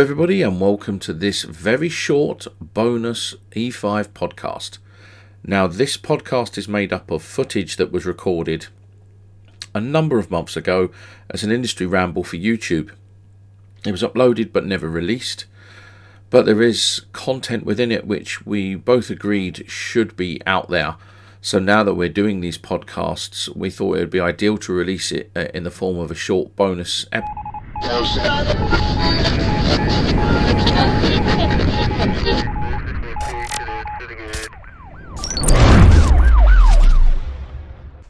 everybody, and welcome to this very short bonus E5 podcast. Now, this podcast is made up of footage that was recorded a number of months ago as an industry ramble for YouTube. It was uploaded but never released, but there is content within it which we both agreed should be out there. So now that we're doing these podcasts, we thought it would be ideal to release it uh, in the form of a short bonus episode. Hello,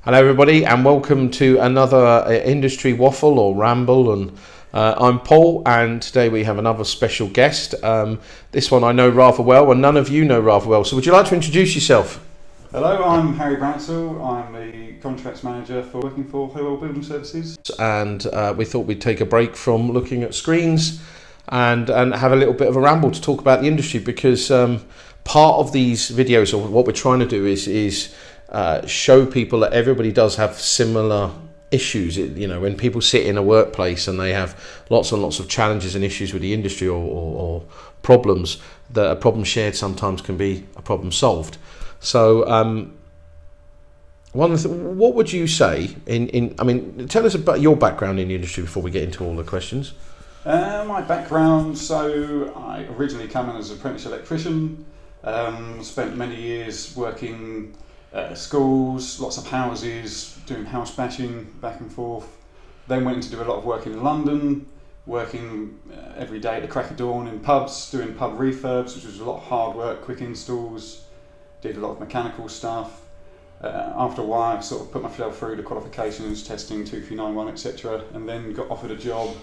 everybody, and welcome to another uh, industry waffle or ramble. And uh, I'm Paul, and today we have another special guest. Um, this one I know rather well, and none of you know rather well. So, would you like to introduce yourself? Hello, I'm Harry Bransell. I'm the contracts manager for working for Holywell Building Services. And uh, we thought we'd take a break from looking at screens and and have a little bit of a ramble to talk about the industry because um, part of these videos, or what we're trying to do, is is uh, show people that everybody does have similar issues. You know, when people sit in a workplace and they have lots and lots of challenges and issues with the industry or, or, or problems, that a problem shared sometimes can be a problem solved. So, um, one th- what would you say in, in? I mean, tell us about your background in the industry before we get into all the questions. Uh, my background, so I originally came in as an apprentice electrician, um, spent many years working at schools, lots of houses, doing house bashing back and forth. Then went to do a lot of work in London, working uh, every day at the crack of dawn in pubs, doing pub refurbs, which was a lot of hard work, quick installs, did a lot of mechanical stuff. Uh, after a while, I sort of put myself through the qualifications, testing 2391, etc., and then got offered a job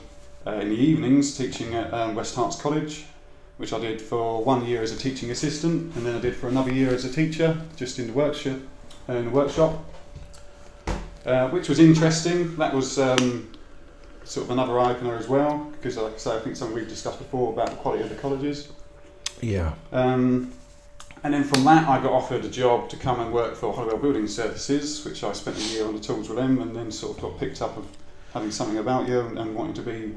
uh, in the evenings teaching at um, West Herts College, which I did for one year as a teaching assistant, and then I did for another year as a teacher, just in the workshop. In the workshop, uh, which was interesting. That was um, sort of another eye opener as well, because like I say, I think something we've discussed before about the quality of the colleges. Yeah. Um, and then from that, I got offered a job to come and work for Holywell Building Services, which I spent a year on the tools with them, and then sort of got picked up of having something about you and, and wanting to be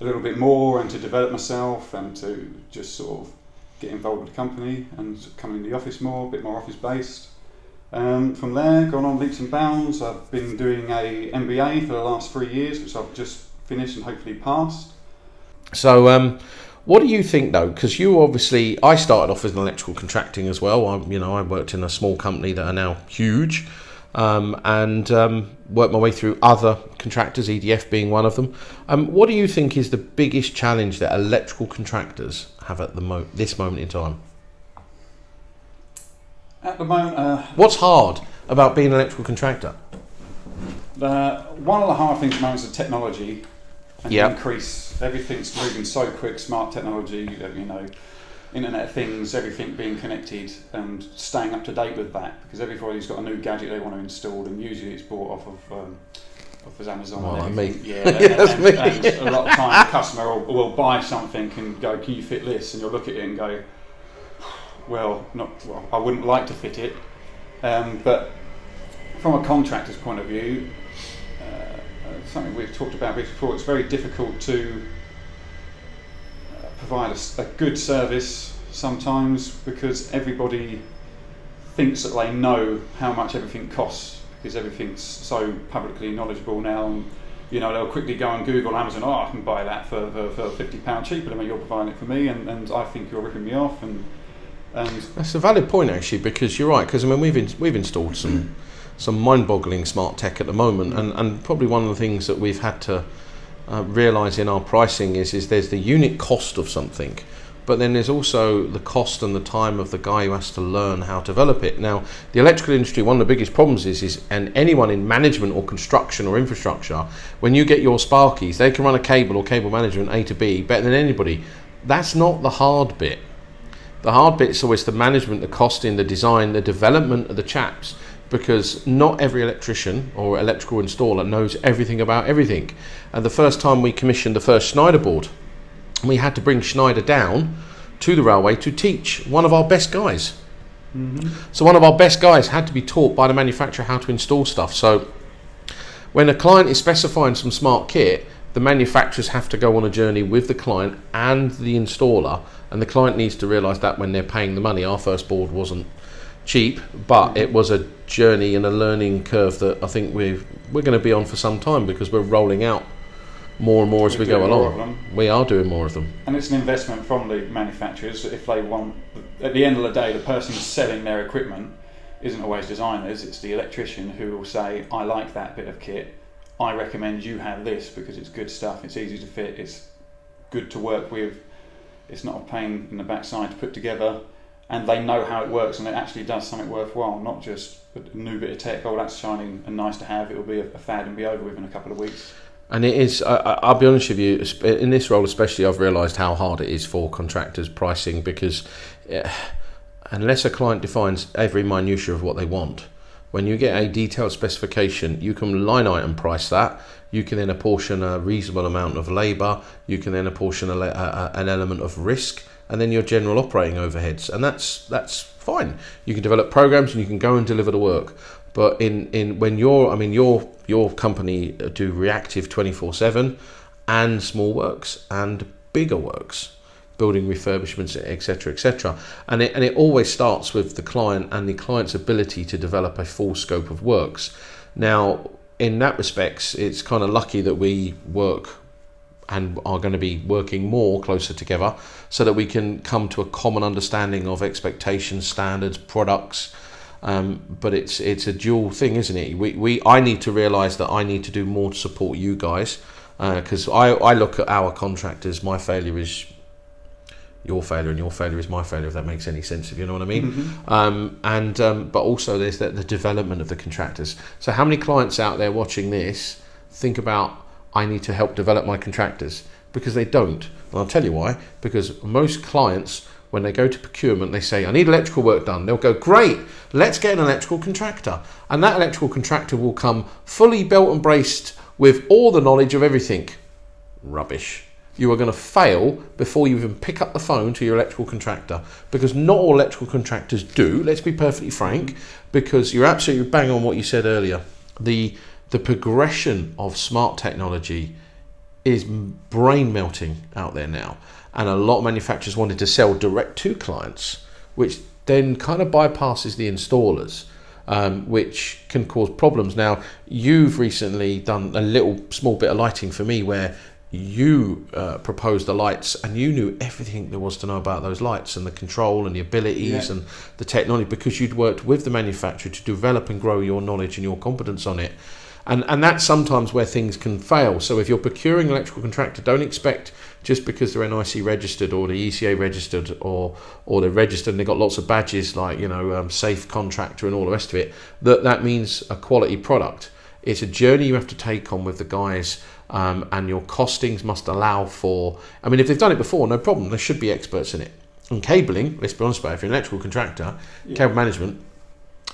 a little bit more and to develop myself and to just sort of get involved with the company and come in the office more, a bit more office based. Um, from there, gone on leaps and bounds. I've been doing a MBA for the last three years, which I've just finished and hopefully passed. So, um, what do you think though? Because you obviously, I started off as an electrical contracting as well. I, you know, I worked in a small company that are now huge, um, and um, worked my way through other contractors, EDF being one of them. Um, what do you think is the biggest challenge that electrical contractors have at the mo- this moment in time? At the moment, uh, What's hard about being an electrical contractor? the, one of the hard things at the moment is the technology and Yep. increase. Everything's moving so quick, smart technology, uh, you know, Internet of Things, everything being connected and staying up to date with that because everybody's got a new gadget they want to install and usually it's bought off of. Um, off of Amazon Well, and like me. Yeah, Yeah, and, that's and- me. and a lot of time the customer will, will buy something and go, "Can you fit this?" And you'll look at it and go, "Well, not well. I wouldn't like to fit it." Um, but from a contractor's point of view, something we've talked about before, it's very difficult to uh, provide a good service sometimes because everybody thinks that they know how much everything costs because everything's so publicly knowledgeable now and you know they'll quickly go on Google Amazon oh I can buy that for, for, for 50 pound cheaper than you're providing it for me and, and I think you're ripping me off and and That's a valid point actually, because you're right. Because I mean, we've in, we've installed some some mind-boggling smart tech at the moment, and, and probably one of the things that we've had to uh, realise in our pricing is is there's the unit cost of something, but then there's also the cost and the time of the guy who has to learn how to develop it. Now, the electrical industry, one of the biggest problems is is and anyone in management or construction or infrastructure, when you get your Sparkies, they can run a cable or cable management A to B better than anybody. That's not the hard bit. The hard bit's always the management, the costing, the design, the development of the chaps, because not every electrician or electrical installer knows everything about everything. And the first time we commissioned the first Schneider board, we had to bring Schneider down to the railway to teach one of our best guys. Mm-hmm. So one of our best guys had to be taught by the manufacturer how to install stuff. So when a client is specifying some smart kit, the manufacturers have to go on a journey with the client and the installer, and the client needs to realise that when they're paying the money. Our first board wasn't cheap, but it was a journey and a learning curve that I think we we're going to be on for some time because we're rolling out more and more as We're we go along. We are doing more of them. And it's an investment from the manufacturers if they want. At the end of the day, the person selling their equipment isn't always designers. It's the electrician who will say, "I like that bit of kit. I recommend you have this because it's good stuff. It's easy to fit. It's good to work with. It's not a pain in the backside to put together." And they know how it works, and it actually does something worthwhile, not just a new bit of tech. Oh, that's shining and nice to have. It will be a, fad and be over with in a couple of weeks. And it is, I, I'll be honest with you, in this role especially, I've realised how hard it is for contractors pricing because eh, unless a client defines every minutia of what they want, when you get a detailed specification, you can line item price that. You can then apportion a reasonable amount of labour. You can then apportion a, a- an element of risk, and then your general operating overheads, and that's that's fine. You can develop programs and you can go and deliver the work. But in, in when you're, I mean, your your company do reactive twenty four seven, and small works and bigger works, building refurbishments, etc., etc. And it and it always starts with the client and the client's ability to develop a full scope of works. Now, in that respects, it's kind of lucky that we work and are going to be working more closer together so that we can come to a common understanding of expectations, standards, products. Um, but it's it's a dual thing, isn't it? We, we I need to realise that I need to do more to support you guys because I, I look at our contractors. My failure is your failure, and your failure is my failure. If that makes any sense, if you know what I mean. Um, and um, but also there's the, the development of the contractors. So how many clients out there watching this think about I need to help develop my contractors because they don't. And I'll tell you why. Because most clients, when they go to procurement, they say I need electrical work done. They'll go great. Let's get an electrical contractor, and that electrical contractor will come fully built and braced with all the knowledge of everything. Rubbish you are going to fail before you even pick up the phone to your electrical contractor because not all electrical contractors do let's be perfectly frank because you're absolutely bang on what you said earlier the the progression of smart technology is brain melting out there now. And a lot of manufacturers wanted to sell direct to clients which then kind of bypasses the installers um, which can cause problems. Now you've recently done a little small bit of lighting for me where you uh, proposed the lights and you knew everything there was to know about those lights and the control and the abilities Yeah. and the technology because you'd worked with the manufacturer to develop and grow your knowledge and your competence on it and and that's sometimes where things can fail. So if you're procuring an electrical contractor don't expect just because they're NIC registered or the ECA registered or or they're registered and they've got lots of badges like you know um, safe contractor and all the rest of it that that means a quality product. It's a journey you have to take on with the guys um, and your costings must allow for i mean if they've done it before no problem. There should be experts in it. And cabling let's be honest about it if you're an electrical contractor Yeah. cable management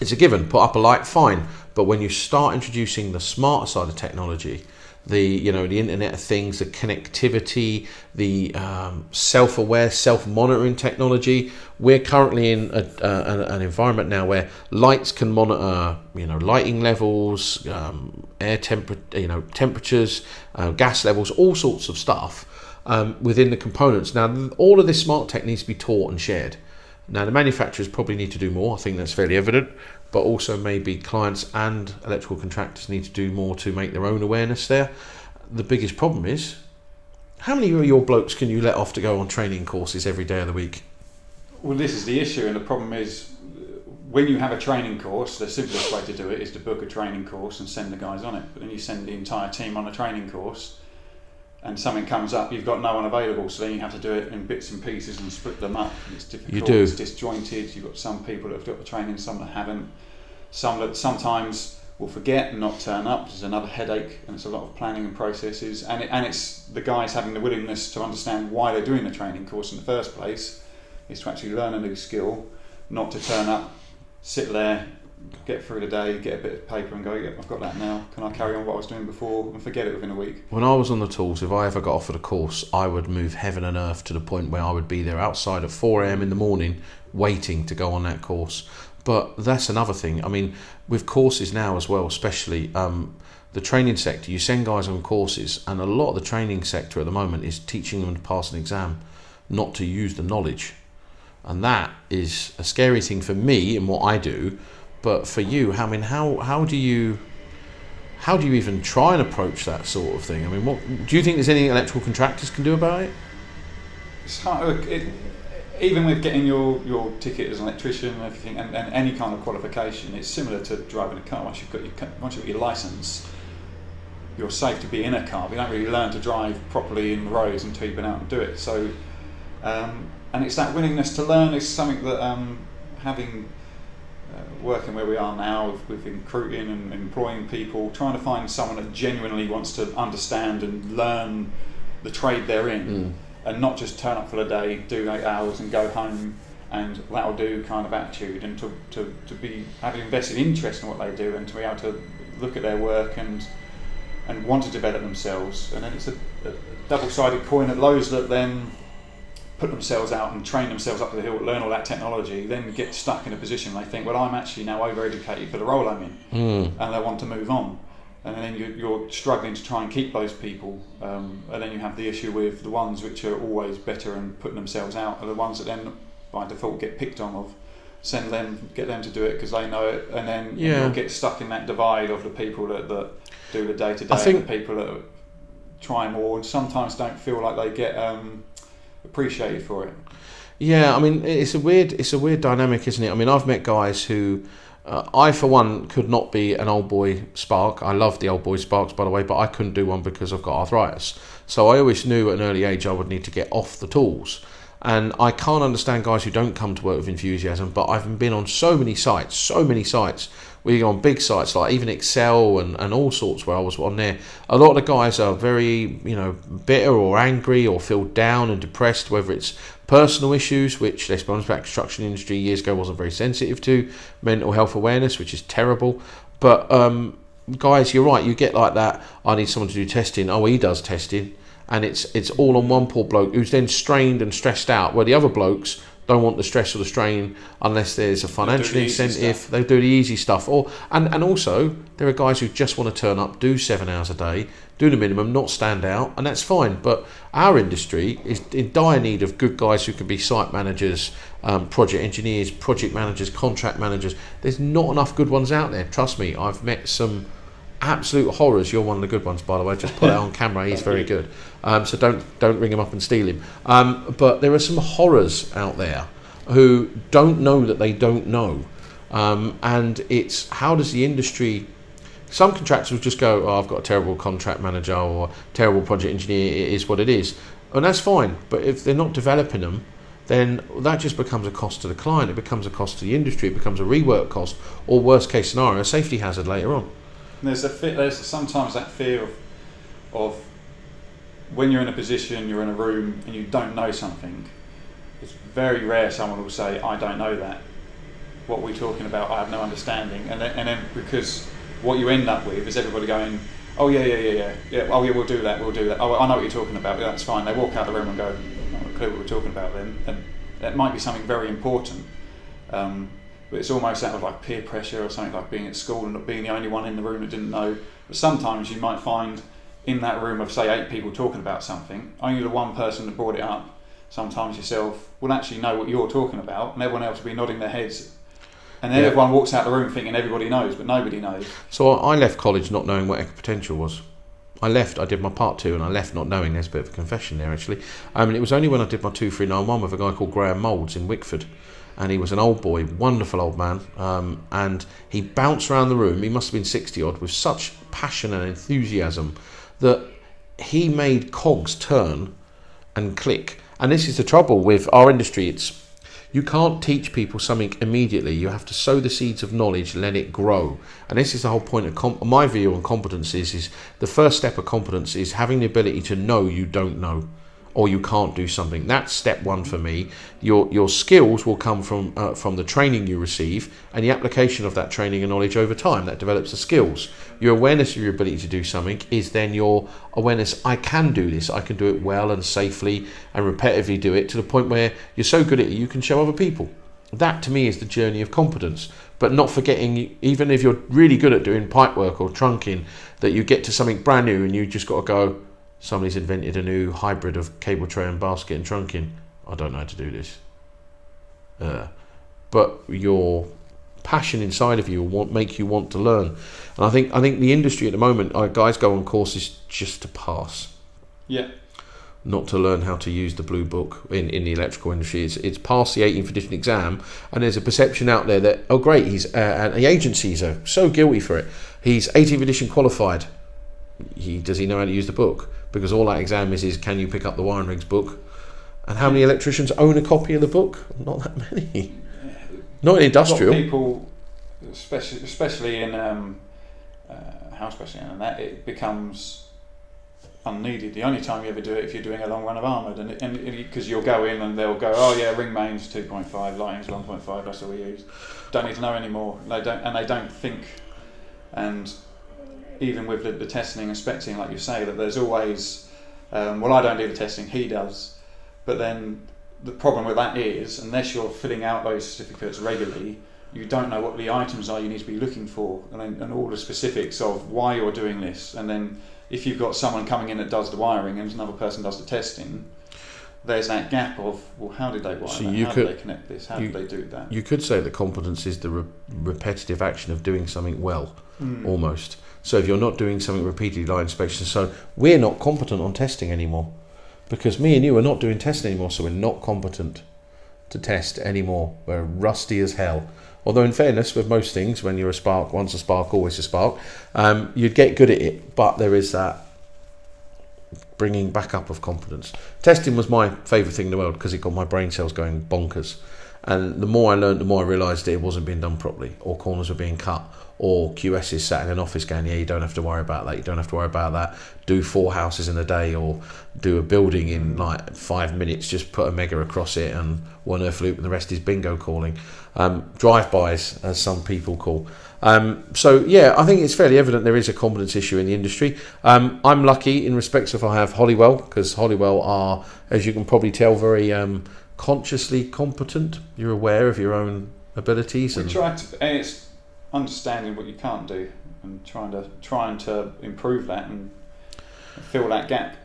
it's a given put up a light fine but when you start introducing the smarter side of technology the you know the internet of things the connectivity the um, self-aware self-monitoring technology we're currently in a, uh, an, environment now where lights can monitor you know lighting levels um, air temperature you know temperatures uh, gas levels all sorts of stuff um, within the components now all of this smart tech needs to be taught and shared now, the manufacturers probably need to do more. I think that's fairly evident. But also, maybe clients and electrical contractors need to do more to make their own awareness there. The biggest problem is how many of your blokes can you let off to go on training courses every day of the week? Well, this is the issue, and the problem is when you have a training course, the simplest way to do it is to book a training course and send the guys on it. But then you send the entire team on a training course, and something comes up, you've got no one available, so then you have to do it in bits and pieces and split them up. And it's difficult. do. It's disjointed. You've got some people that have got the training, some that haven't. Some that sometimes will forget and not turn up, is another headache, and it's a lot of planning and processes. And it, and it's the guys having the willingness to understand why they're doing the training course in the first place is to actually learn a new skill, not to turn up, sit there, get through the day, get a bit of paper and go, yeah, I've got that now. Can I carry on what I was doing before and forget it within a week? When I was on the tools, if I ever got offered a course, I would move heaven and earth to the point where I would be there outside at 4 a.m. in the morning waiting to go on that course. But that's another thing. I mean, with courses now as well, especially, um, the training sector, you send guys on courses, and a lot of the training sector at the moment is teaching them to pass an exam, not to use the knowledge. And that is a scary thing for me in what I do, but for you, I mean, how, how do you how do you even try and approach that sort of thing? I mean, what do you think there's anything electrical contractors can do about it? It's hard. It, even with getting your, your ticket as an electrician and everything, and, and any kind of qualification, it's similar to driving a car. Once you've got your once you've got your license, you're safe to be in a car. But you don't really learn to drive properly in the roads until you've been out and do it. So, um, and it's that willingness to learn is something that um, having uh, working where we are now with, with recruiting and employing people, trying to find someone that genuinely wants to understand and learn the trade they're in. Mm. And not just turn up for the day, do eight hours, and go home, and that'll do kind of attitude, and to, to, to be having invested interest in what they do, and to be able to look at their work and and want to develop themselves. And then it's a, a double-sided coin at those that then put themselves out and train themselves up to the hill, learn all that technology, then get stuck in a position they think, well, I'm actually now overeducated for the role I'm in, Mm. and they want to move on. And then you're, you're struggling to try and keep those people, um, and then you have the issue with the ones which are always better and putting themselves out are the ones that then by default get picked on of. Send them, get them to do it because they know it, and then Yeah. you'll get stuck in that divide of the people that, that do the day to day, I think- and the people that try more and sometimes don't feel like they get um, appreciated for it. Yeah, I mean it's a weird it's a weird dynamic, isn't it? I mean I've met guys who uh, I for one could not be an old boy spark. I love the old boy sparks by the way, but I couldn't do one because I've got arthritis. So I always knew at an early age I would need to get off the tools. And I can't understand guys who don't come to work with enthusiasm, but I've been on so many sites, so many sites. We go on big sites like even Excel and, and all sorts where I was on there. A lot of the guys are very, you know, bitter or angry or feel down and depressed, whether it's personal issues, which let's be honest, construction industry years ago wasn't very sensitive to, mental health awareness, which is terrible. But um, guys, you're right, you get like that, I need someone to do testing. Oh, he does testing and it's it's all on one poor bloke who's then strained and stressed out. Where the other blokes don't want the stress or the strain unless there's a financial the incentive. They do the easy stuff. Or and and also there are guys who just want to turn up, do seven hours a day, do the minimum, not stand out, and that's fine. But our industry is in dire need of good guys who can be site managers, um, project engineers, project managers, contract managers. There's not enough good ones out there. Trust me, I've met some absolute horrors. You're one of the good ones, by the way. Just put it on camera. He's very good. Um, so don't don't ring him up and steal him. Um, but there are some horrors out there who don't know that they don't know, um, and it's how does the industry? Some contractors will just go, "Oh, I've got a terrible contract manager or terrible project engineer. It is what it is," and that's fine. But if they're not developing them, then that just becomes a cost to the client. It becomes a cost to the industry. It becomes a rework cost, or worst case scenario, a safety hazard later on. And there's a there's sometimes that fear of of when you're in a position, you're in a room, and you don't know something. It's very rare someone will say, "I don't know that." What we're talking about, I have no understanding, and then, and then because what you end up with is everybody going, "Oh yeah, yeah, yeah, yeah, yeah. Oh yeah, we'll do that. We'll do that. Oh, I know what you're talking about. That's fine." They walk out of the room and go, "I have no clue what we're talking about." Then, and that might be something very important. Um, but it's almost out of like peer pressure or something like being at school and not being the only one in the room that didn't know. But sometimes you might find in that room of say eight people talking about something, only the one person that brought it up, sometimes yourself, will actually know what you're talking about, and everyone else will be nodding their heads. And then Yeah. everyone walks out the room thinking everybody knows, but nobody knows. So I I left college not knowing what potential was. I left. I did my part two, and I left not knowing. There's a bit of a confession there, actually. Um, and it was only when I did my two three nine one with a guy called Graham Moulds in Wickford, and he was an old boy, wonderful old man, um, and he bounced around the room. He must have been sixty odd, with such passion and enthusiasm that he made cogs turn and click. And this is the trouble with our industry. It's you can't teach people something immediately. You have to sow the seeds of knowledge, let it grow. And this is the whole point of my view on competence is, is the first step of competence is having the ability to know you don't know or you can't do something. That's step one for me. Your your skills will come from uh, from the training you receive and the application of that training and knowledge over time. That develops the skills. Your awareness of your ability to do something is then your awareness. I can do this. I can do it well and safely and repetitively do it to the point where you're so good at it you can show other people. That to me is the journey of competence. but not forgetting, even if you're really good at doing pipe work or trunking, that you get to something brand new and you just got to go. Somebody's invented a new hybrid of cable tray and basket and trunking. I don't know how to do this. Uh, but your passion inside of you will want, make you want to learn. And I think I think the industry at the moment, uh, guys go on courses just to pass Yeah. not to learn how to use the blue book in, in the electrical industry. It's, it's past the 18th edition exam, and there's a perception out there that, oh, great, he's uh, and the agencies are so guilty for it. He's 18th edition qualified. He, does he know how to use the book? Because all that exam is is can you pick up the wiring regs book? And how many electricians own a copy of the book? Not that many. Not in industrial. people, especially especially in um, uh, house pressing and that, it becomes unneeded. The only time you ever do it if you're doing a long run of armoured, and and because you'll go in and they'll go, oh yeah, ring mains 2.5, lighting's 1.5, that's all we use. Don't need to know anymore. They don't, and they don't think. And even with the, the testing and inspecting, like you say, that there's always, um, well, I don't do the testing, he does. But then the problem with that is, unless you're filling out those certificates regularly, you don't know what the items are you need to be looking for, and, then, and all the specifics of why you're doing this. And then if you've got someone coming in that does the wiring and another person does the testing, there's that gap of well, how did they wire So that? how could- did they connect this? How you- did they do that? You could say that competence is the re- repetitive action of doing something well. Mm. almost. So if you're not doing something repeatedly like inspection, so we're not competent on testing anymore because me and you are not doing testing anymore, so we're not competent to test anymore. We're rusty as hell. Although, in fairness, with most things, when you're a spark, once a spark, always a spark, um, you'd get good at it. But there is that bringing back up of confidence. Testing was my favourite thing in the world because it got my brain cells going bonkers. And the more I learned, the more I realised that it wasn't being done properly, or corners were being cut, or QS is sat in an office going, "Yeah, you don't have to worry about that. You don't have to worry about that. Do four houses in a day, or do a building in like five minutes. Just put a megger across it and one earth loop, and the rest is bingo calling, um, drive-bys, as some people call." Um, so yeah, I think it's fairly evident there is a competence issue in the industry. Um, I'm lucky in respects of I have Hollywell because Hollywell are, as you can probably tell, very um, consciously competent. You're aware of your own abilities We and try to, and it's understanding what you can't do and trying to trying to improve that and fill that gap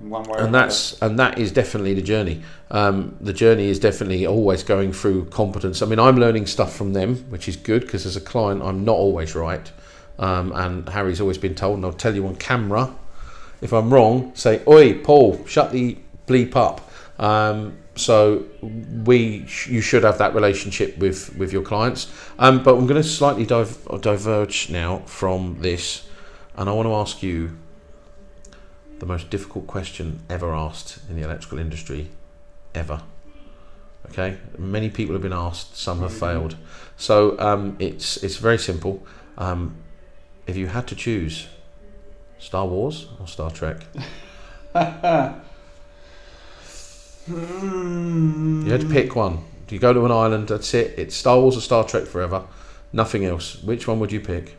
in one way. or and another. that's and that is definitely the journey. Um, the journey is definitely always going through competence. I mean, I'm learning stuff from them, which is good because as a client, I'm not always right. Um, and Harry's always been told, and I'll tell you on camera, if I'm wrong, say, "Oi, Paul, shut the bleep up." Um, so we, sh- you should have that relationship with with your clients. Um, but I'm going to slightly div- diverge now from this, and I want to ask you the most difficult question ever asked in the electrical industry, ever. Okay, many people have been asked, some have failed. So um, it's it's very simple. Um, if you had to choose Star Wars or Star Trek, you had to pick one. Do you go to an island, that's it. It's Star Wars or Star Trek forever, nothing else. Which one would you pick?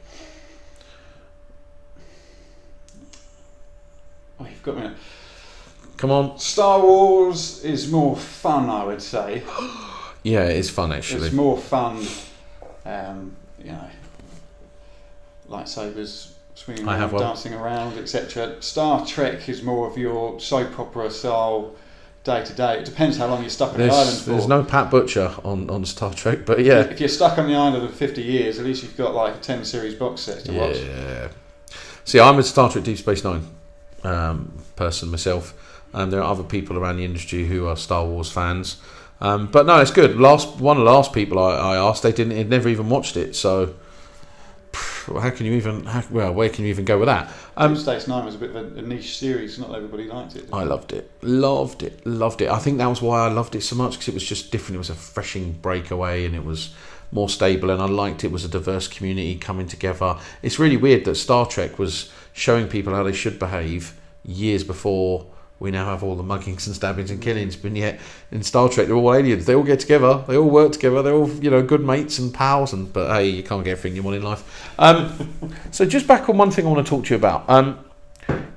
Oh, you've got me. Come on. Star Wars is more fun, I would say. Yeah, it's fun actually. It's more fun, um, you know, lightsabers swinging I around, have one. dancing around, etc. Star Trek is more of your soap opera style day to day. It depends how long you're stuck on the island There's, for. there's no Pat Butcher on, on Star Trek, but yeah. If you're stuck on the island for 50 years, at least you've got like a 10 series box set to watch. Yeah. See, I'm a Star Trek Deep Space Nine um, person myself. Um, there are other people around the industry who are Star Wars fans. Um, but no, it's good. Last one of the last people I, I asked, they didn't, they'd never even watched it. So, how can you even? How, well, where can you even go with that? Um, Space Nine was a bit of a, a niche series. Not everybody liked it. I loved it, loved it, loved it. I think that was why I loved it so much because it was just different. It was a refreshing breakaway, and it was more stable. And I liked it was a diverse community coming together. It's really weird that Star Trek was showing people how they should behave years before we now have all the muggings and stabbings and killings. But yet in Star Trek, they're all aliens. They all get together. They all work together. They're all you know good mates and pals. And but hey, you can't get everything you want in life. Um, so just back on one thing I want to talk to you about. Um,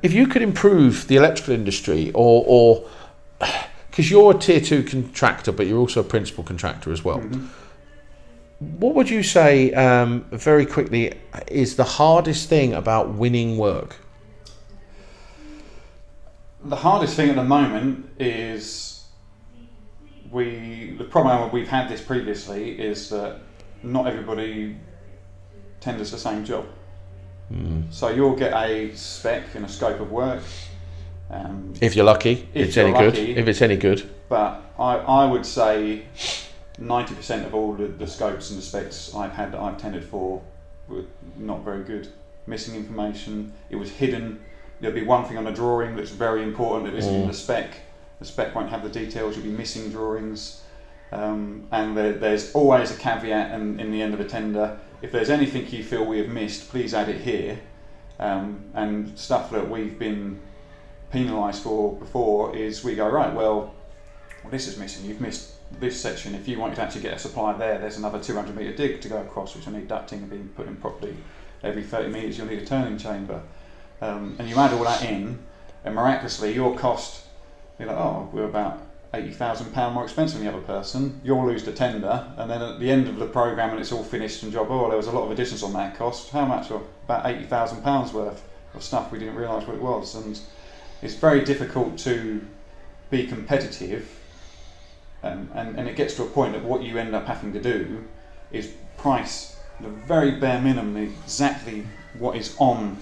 if you could improve the electrical industry or or because you're a tier two contractor but you're also a principal contractor as well Mhm. What would you say, um, very quickly, is the hardest thing about winning work? The hardest thing at the moment is we. The problem we've had this previously is that not everybody tenders the same job. Mm. So you'll get a spec and a scope of work. Um, If you're lucky, If it's any lucky. good. If it's any good, but I, I would say 90% of all the, the scopes and the specs I've had that I've tendered for were not very good. Missing information, it was hidden. There'll be one thing on a drawing that's very important that isn't in Mm. the spec. The spec won't have the details, you'll be missing drawings. Um, and there, there's always a caveat in, in the end of a tender. If there's anything you feel we have missed, please add it here. Um, and stuff that we've been penalised for before is we go, right, well, well, this is missing. You've missed this section. If you want to actually get a supply there, there's another 200 metre dig to go across, which will need ducting and being put in properly. Every 30 metres, you'll need a turning chamber. Um, and you add all that in, and miraculously, your cost, you're like, oh, we're about £80,000 more expensive than the other person. You'll lose the tender, and then at the end of the programme, and it's all finished and job, oh, there was a lot of additions on that cost. How much? Well, about £80,000 worth of stuff we didn't realise what it was. And it's very difficult to be competitive um, and, and it gets to a point that what you end up having to do is price the very bare minimum exactly what is on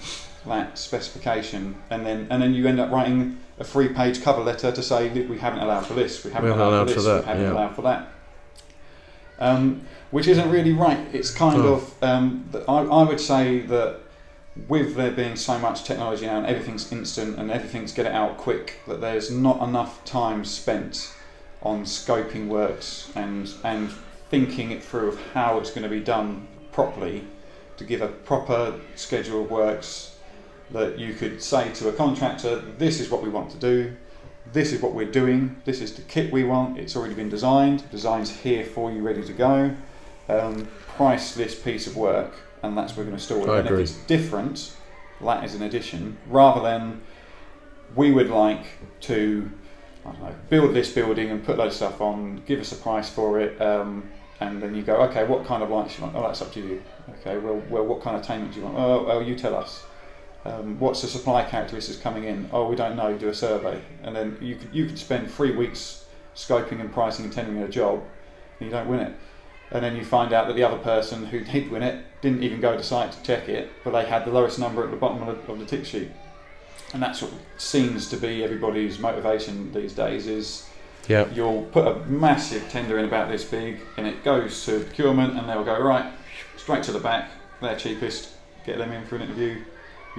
that specification and then and then you end up writing a three page cover letter to say "Look, we haven't allowed for this we haven't We allowed, allowed for for this that, we haven't yeah. allowed for that um, which isn't really right it's kind No. of um, I, I would say that with there being so much technology now and everything's instant and everything's get it out quick that there's not enough time spent on scoping works and and thinking it through of how it's going to be done properly to give a proper schedule of works that you could say to a contractor this is what we want to do this is what we're doing this is the kit we want it's already been designed design's here for you ready to go um, price this piece of work and that's where we're going to store it I and agree. if it's different that is an addition rather than we would like to I don't know, build this building and put loads of stuff on, give us a price for it, um, and then you go, okay, what kind of lights you want? Oh, that's up to you. Okay, well, well, what kind of attainment do you want? Oh, well, you tell us. Um, what's the supply characteristics coming in? Oh, we don't know. Do a survey, and then you could you could spend three weeks scoping and pricing and tendering a job, and you don't win it. And then you find out that the other person who did win it didn't even go to site to check it, but they had the lowest number at the bottom of the, of the tick sheet. And that's what seems to be everybody's motivation these days is yeah, you'll put a massive tender in about this big and it goes to procurement and they'll go right straight to the back they're cheapest get them in for an interview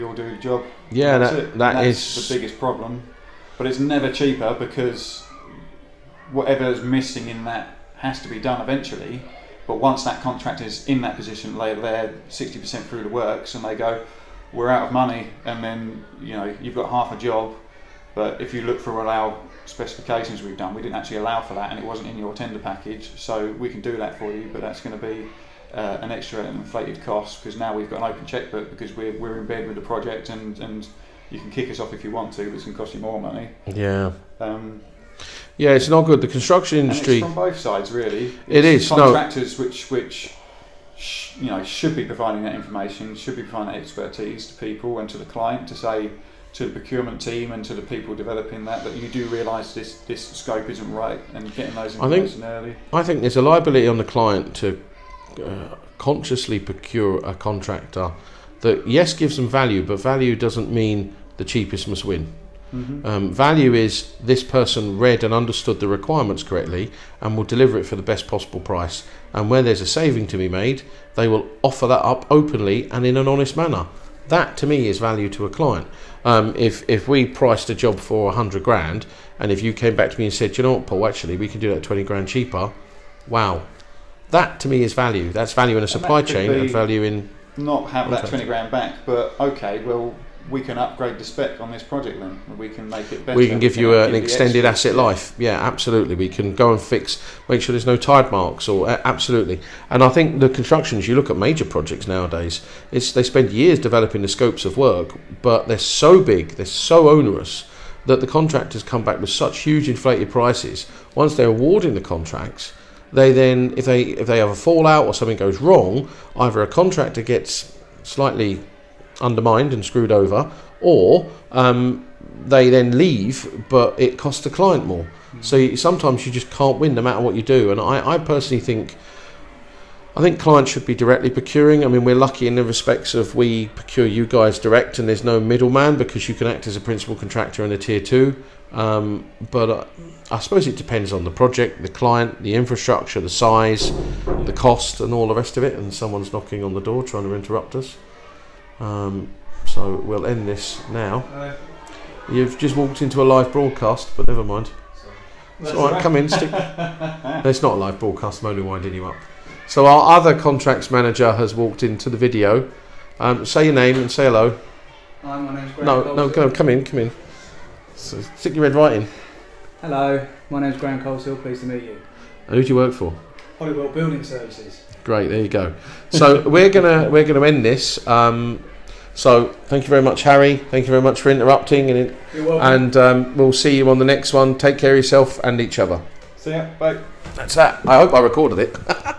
you'll do the job. Yeah. That's That it. that And is that's the biggest problem. But it's never cheaper because whatever's missing in that has to be done eventually. But once that contractor is in that position they're there 60% through the works and they go we're out of money. And then you know you've got half a job. But if you look for allow specifications we've done we didn't actually allow for that and it wasn't in your tender package. So we can do that for you but that's going to be uh, an extra inflated cost because now we've got an open checkbook because we're, we're in bed with the project and, and you can kick us off if you want to but it's going to cost you more money yeah, um, yeah. It's not good. The construction industry. from both sides really It It's is, no. contractors which which sh- you know should be providing that information should be providing that expertise to people and to the client to say to the procurement team and to the people developing that that you do realise this this scope isn't right and getting those I think- information early I think there's a liability on the client to uh, consciously procure a contractor that yes gives them value, but value doesn't mean the cheapest must win. mm-hmm. Um, value is this person read and understood the requirements correctly and will deliver it for the best possible price. And where there's a saving to be made, they will offer that up openly and in an honest manner. That to me is value to a client. Um, if if we priced a job for a hundred grand, and if you came back to me and said, you know what, Paul, actually we can do that twenty grand cheaper, wow, that to me is value. That's value in a supply chain and value in not have that 20 grand back but okay well we can upgrade the spec on this project then we can make it better we can give you a, an extended asset life. Yeah, absolutely. We can go and fix, make sure there's no tide marks, or uh, absolutely. And I think the constructions, you look at major projects nowadays, it's they spend years developing the scopes of work, but they're so big, they're so onerous that the contractors come back with such huge inflated prices. Once they're awarding the contracts, they then, if they if they have a fallout or something goes wrong, either a contractor gets slightly undermined and screwed over, or um, they then leave, but it costs the client more. So you, sometimes you just can't win, no matter what you do. And I, I personally think. I think clients should be directly procuring. I mean, we're lucky in the respects of we procure you guys direct, and there's no middleman because you can act as a principal contractor in a tier two. Um, but uh, I suppose it depends on the project, the client, the infrastructure, the size, the cost, and all the rest of it. And someone's knocking on the door trying to interrupt us. Um, so we'll end this now. Hello. You've just walked into a live broadcast, but never mind. It's all right, come in, stick. No, it's not a live broadcast, I'm only winding you up. So our other contracts manager has walked into the video. Um, say your name and say hello. Hi, my name's Graham No, no, go, come in, come in. So stick your red right in. Hello, my name's Graham Colesill. Pleased to meet you. And who do you work for? Holywell Building Services. Great, there you go. So we're gonna we're gonna end this. Um, so thank you very much, Harry. Thank you very much for interrupting, and You're welcome. and um, we'll see you on the next one. Take care of yourself and each other. See ya. Bye. That's that. I hope I recorded it.